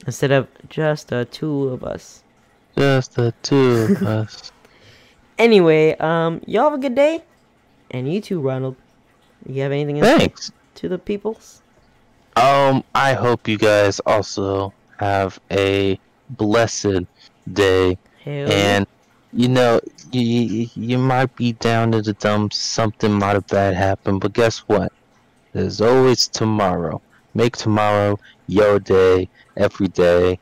instead of just the two of us. Just the two of us. Anyway, um, y'all have a good day, and you too, Ronald. You have anything else Thanks. to the peoples? Um, I hope you guys also have a blessed day. Hell. And you know, you, you you might be down in the dumps. Something might have bad happened, but guess what? There's always tomorrow. Make tomorrow your day every day.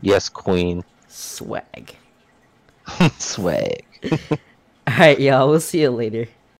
Yes, Queen. swag. Swag. All right, y'all. We'll see you later.